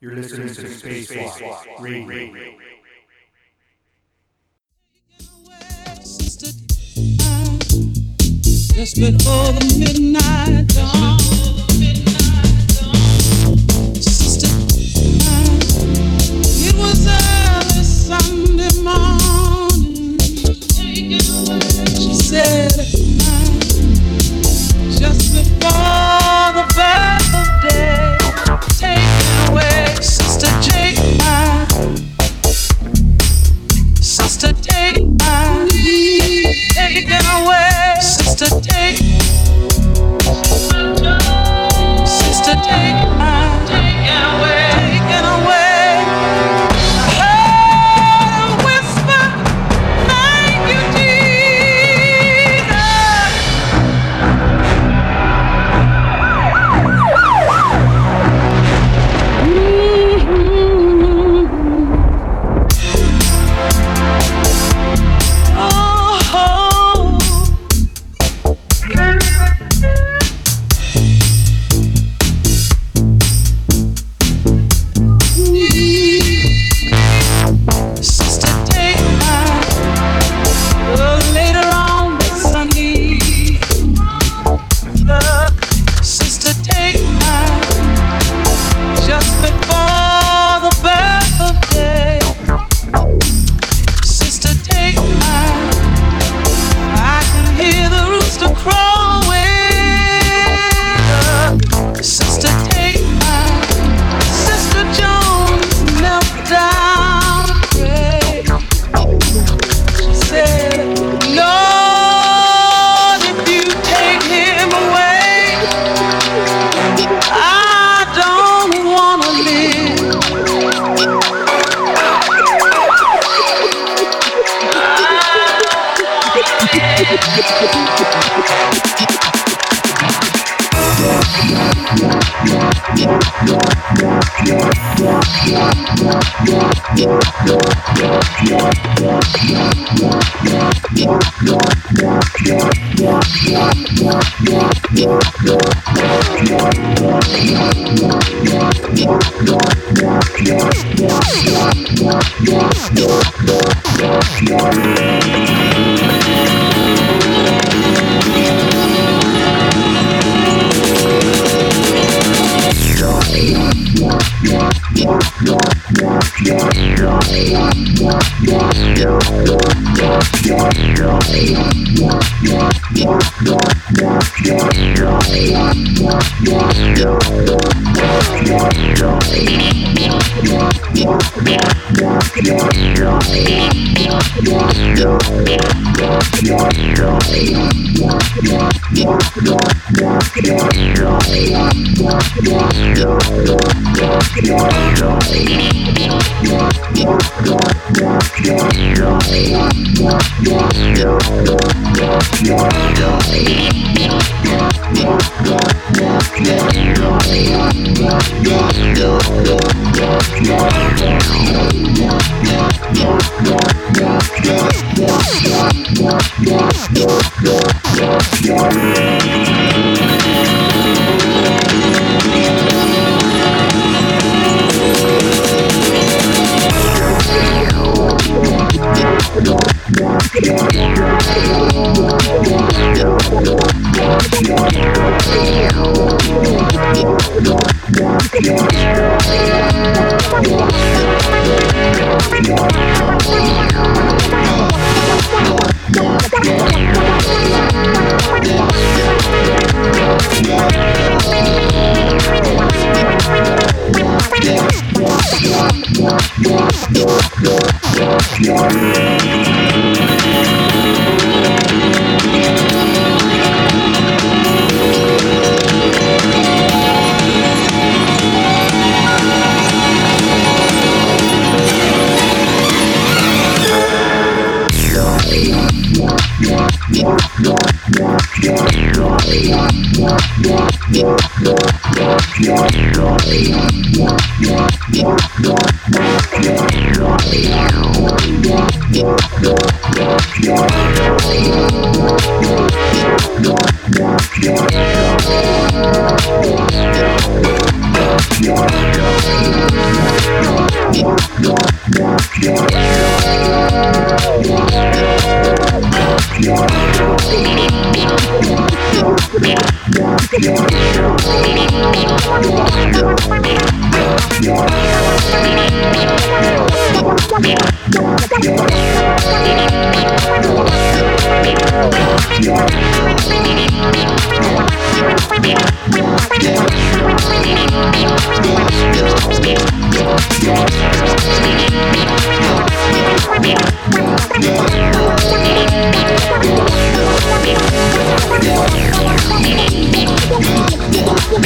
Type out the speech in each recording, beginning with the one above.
You're listening to Spacewalk Radio. Just before the midnight dawn. Sister, it was early Sunday morning. She said, just before the birth of. Sister J. I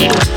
Yeah.